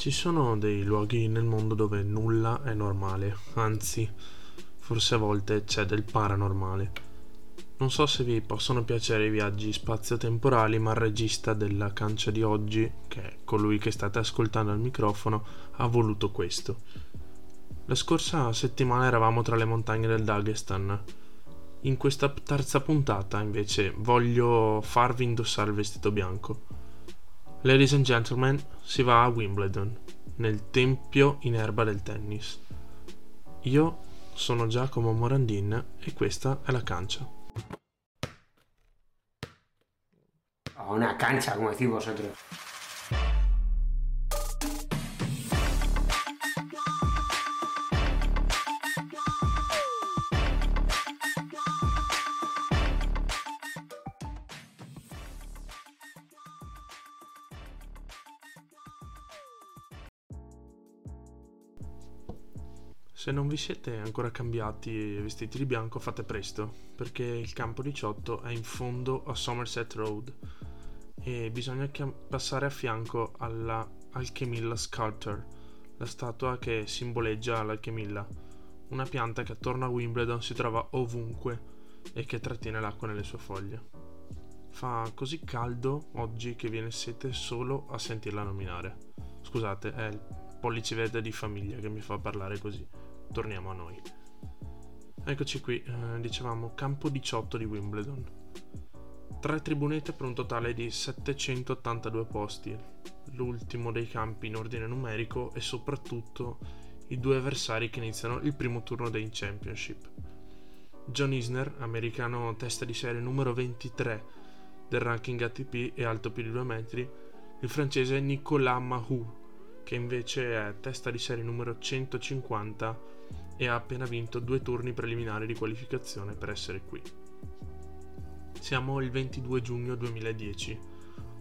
Ci sono dei luoghi nel mondo dove nulla è normale, anzi, forse a volte c'è del paranormale. Non so se vi possono piacere i viaggi spazio-temporali, ma il regista della cancia di oggi, che è colui che state ascoltando al microfono, ha voluto questo. La scorsa settimana eravamo tra le montagne del Dagestan. In questa terza puntata, invece, voglio farvi indossare il vestito bianco. Ladies and gentlemen, si va a Wimbledon, nel tempio in erba del tennis. Io sono Giacomo Morandin e questa è la cancia. Una cancha, come decís vosotros. Se non vi siete ancora cambiati e vestiti di bianco fate presto, perché il campo 18 è in fondo a Somerset Road e bisogna passare a fianco alla Alchemilla Sculpture, la statua che simboleggia l'alchemilla, una pianta che attorno a Wimbledon si trova ovunque e che trattiene l'acqua nelle sue foglie. Fa così caldo oggi che viene sete solo a sentirla nominare. Scusate, è il pollice verde di famiglia che mi fa parlare così torniamo a noi. Eccoci qui, eh, dicevamo campo 18 di Wimbledon. Tre tribunette per un totale di 782 posti, l'ultimo dei campi in ordine numerico e soprattutto i due avversari che iniziano il primo turno dei Championship. John Isner, americano testa di serie numero 23 del ranking ATP e alto più di 2 metri, il francese Nicolas Mahou, che invece è testa di serie numero 150 e ha appena vinto due turni preliminari di qualificazione per essere qui. Siamo il 22 giugno 2010,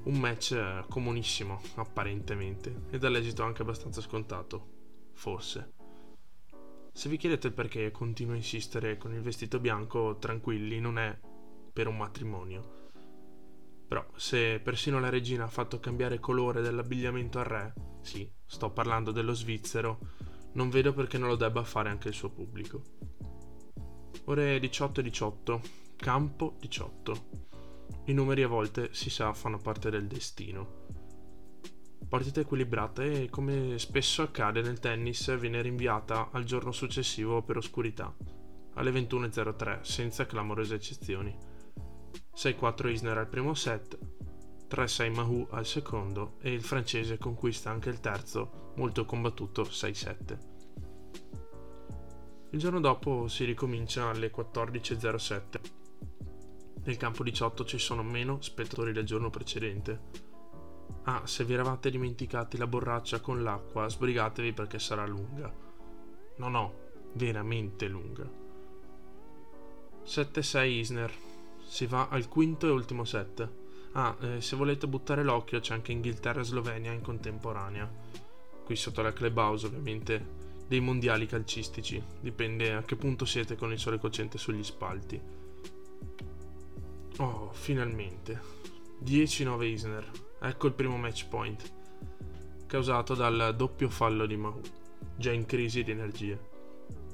un match comunissimo apparentemente e dall'esito anche abbastanza scontato, forse. Se vi chiedete perché continuo a insistere con il vestito bianco, tranquilli, non è per un matrimonio. Però se persino la regina ha fatto cambiare colore dell'abbigliamento al re, sì, sto parlando dello svizzero, non vedo perché non lo debba fare anche il suo pubblico. Ore 18 e 18, campo 18. I numeri a volte, si sa, fanno parte del destino. Partita equilibrata e, come spesso accade nel tennis, viene rinviata al giorno successivo per oscurità, alle 21.03, senza clamorose eccezioni. 6-4 Isner al primo set, 3-6 Mahou al secondo e il francese conquista anche il terzo, molto combattuto 6-7. Il giorno dopo si ricomincia alle 14.07. Nel campo 18 ci sono meno spettatori del giorno precedente. Ah, se vi eravate dimenticati la borraccia con l'acqua, sbrigatevi perché sarà lunga. No, no, veramente lunga. 7-6 Isner. Si va al quinto e ultimo set. Ah, eh, se volete buttare l'occhio c'è anche Inghilterra e Slovenia in contemporanea. Qui sotto la clubhouse ovviamente dei mondiali calcistici, dipende a che punto siete con il sole cocente sugli spalti. Oh, finalmente. 10-9 Isner. Ecco il primo match point. Causato dal doppio fallo di Mahu, già in crisi di energie.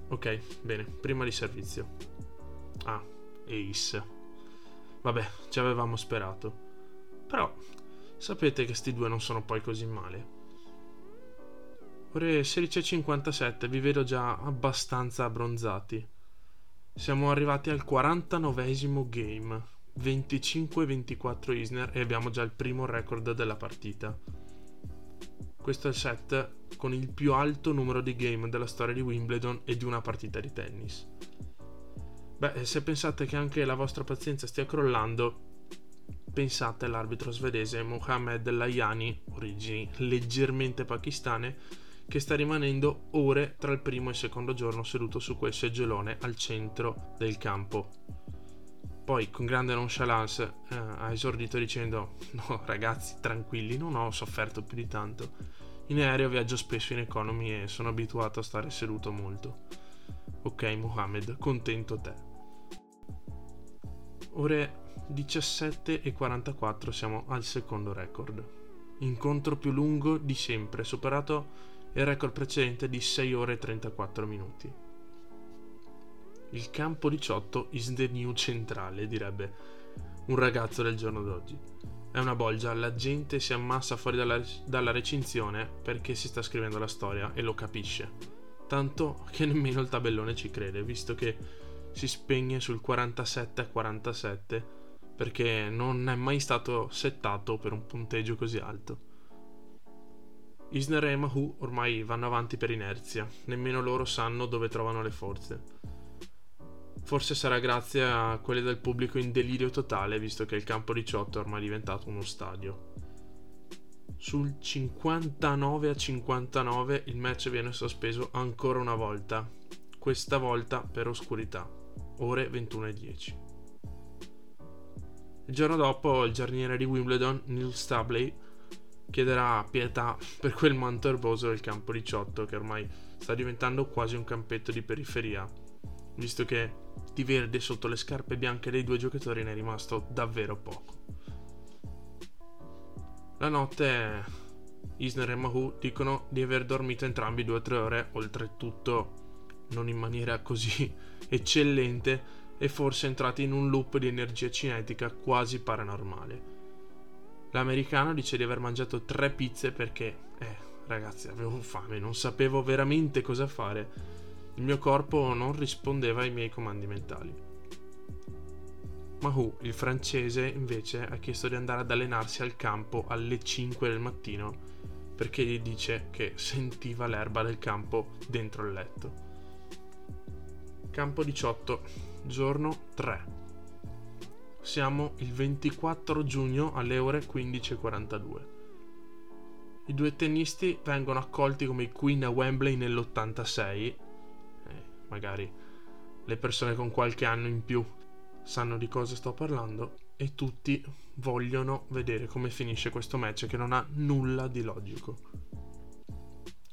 Ok, bene, prima di servizio. Ah, Ace. Vabbè, ci avevamo sperato. Però sapete che sti due non sono poi così male. Ore 16.57 vi vedo già abbastanza abbronzati. Siamo arrivati al 49esimo game. 25-24 Isner e abbiamo già il primo record della partita. Questo è il set con il più alto numero di game della storia di Wimbledon e di una partita di tennis. Beh, se pensate che anche la vostra pazienza stia crollando, Pensate all'arbitro svedese Mohamed Layani, origini leggermente pakistane, che sta rimanendo ore tra il primo e il secondo giorno seduto su quel seggiolone al centro del campo. Poi, con grande nonchalance, eh, ha esordito dicendo: No, ragazzi, tranquilli, non ho sofferto più di tanto. In aereo viaggio spesso in economy e sono abituato a stare seduto molto. Ok, Mohamed, contento te. Ore 17 e 44 siamo al secondo record. incontro più lungo di sempre, superato il record precedente di 6 ore e 34 minuti. Il campo 18 is the new centrale, direbbe un ragazzo del giorno d'oggi. È una bolgia, la gente si ammassa fuori dalla, dalla recinzione perché si sta scrivendo la storia e lo capisce. Tanto che nemmeno il tabellone ci crede, visto che si spegne sul 47 47 perché non è mai stato settato per un punteggio così alto. Isner e Mahu ormai vanno avanti per inerzia, nemmeno loro sanno dove trovano le forze. Forse sarà grazie a quelli del pubblico in delirio totale, visto che il campo 18 è ormai diventato uno stadio. Sul 59 a 59 il match viene sospeso ancora una volta, questa volta per oscurità, ore 21 e 10. Il giorno dopo il giardiniere di Wimbledon, Neil Stabley, chiederà pietà per quel manto erboso del campo 18 che ormai sta diventando quasi un campetto di periferia visto che di verde sotto le scarpe bianche dei due giocatori ne è rimasto davvero poco. La notte Isner e Mahu dicono di aver dormito entrambi due o tre ore, oltretutto non in maniera così eccellente e forse entrati in un loop di energia cinetica quasi paranormale. L'americano dice di aver mangiato tre pizze perché, eh, ragazzi, avevo fame, non sapevo veramente cosa fare il mio corpo non rispondeva ai miei comandi mentali. Mahu, il francese, invece ha chiesto di andare ad allenarsi al campo alle 5 del mattino perché gli dice che sentiva l'erba del campo dentro il letto. Campo 18, giorno 3. Siamo il 24 giugno alle ore 15.42. I due tennisti vengono accolti come i Queen a Wembley nell'86 magari le persone con qualche anno in più sanno di cosa sto parlando e tutti vogliono vedere come finisce questo match che non ha nulla di logico.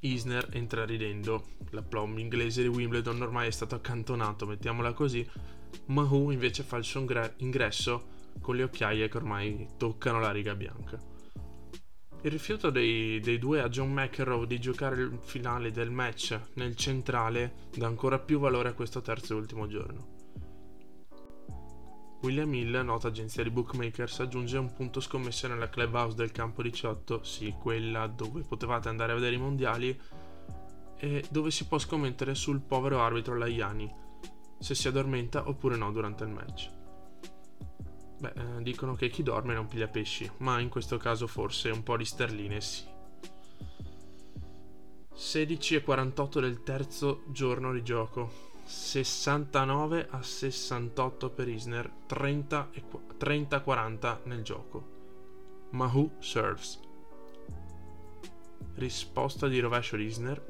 Isner entra ridendo, l'applomb inglese di Wimbledon ormai è stato accantonato, mettiamola così, Mahu invece fa il suo ingresso con le occhiaie che ormai toccano la riga bianca. Il rifiuto dei, dei, due a John McEnroe di giocare il finale del match nel centrale dà ancora più valore a questo terzo e ultimo giorno. William Hill, nota agenzia di bookmakers, aggiunge un punto scommessa nella clubhouse del campo 18, sì, quella dove potevate andare a vedere i mondiali, e dove si può scommettere sul povero arbitro Laiani, se si addormenta oppure no durante il match. Beh, eh, dicono che chi dorme non piglia pesci, ma in questo caso forse un po' di sterline sì. 16 e 48 del terzo giorno di gioco. 69 a 68 per Isner, 30 30 40 nel gioco. Mahu serves. Risposta di rovescio di Isner.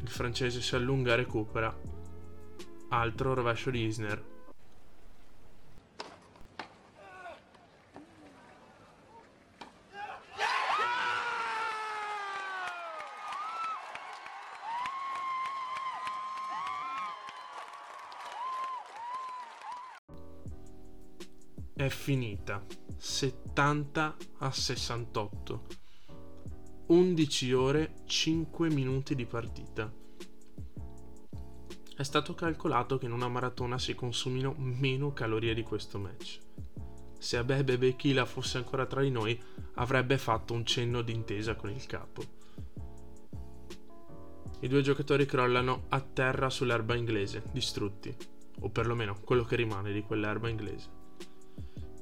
Il francese si allunga e recupera. Altro rovescio di Isner. È finita. 70 a 68 11 ore 5 minuti di partita. È stato calcolato che in una maratona si consumino meno calorie di questo match. Se Abebe Bechila fosse ancora tra di noi avrebbe fatto un cenno d'intesa con il capo. I due giocatori crollano a terra sull'erba inglese distrutti. O perlomeno quello che rimane di quell'erba inglese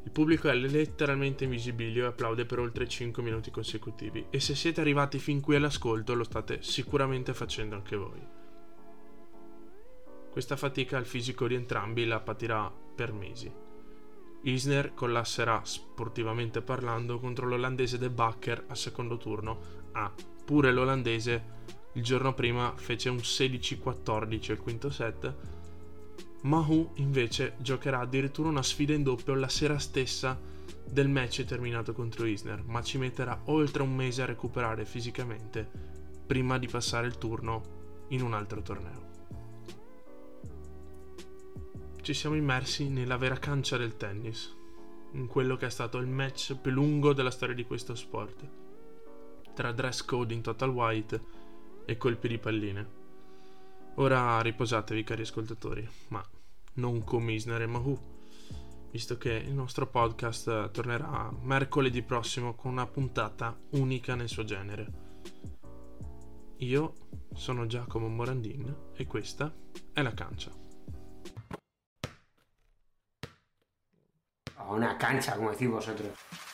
il pubblico è letteralmente invisibile e applaude per oltre 5 minuti consecutivi e se siete arrivati fin qui all'ascolto lo state sicuramente facendo anche voi. Questa fatica al fisico di entrambi la patirà per mesi. Isner collasserà sportivamente parlando contro l'olandese De Bakker al secondo turno. Ah, pure l'olandese il giorno prima fece un 16-14 al quinto set Mahu invece giocherà addirittura una sfida in doppio la sera stessa del match terminato contro Isner, ma ci metterà oltre un mese a recuperare fisicamente prima di passare il turno in un altro torneo. Ci siamo immersi nella vera cancia del tennis, in quello che è stato il match più lungo della storia di questo sport, tra dress code in total white e colpi di palline. Ora riposatevi cari ascoltatori, ma non come Isner e Mahu, visto che il nostro podcast tornerà mercoledì prossimo con una puntata unica nel suo genere. Io sono Giacomo Morandin e questa è la cancia. Una cancha, como decís vosotros.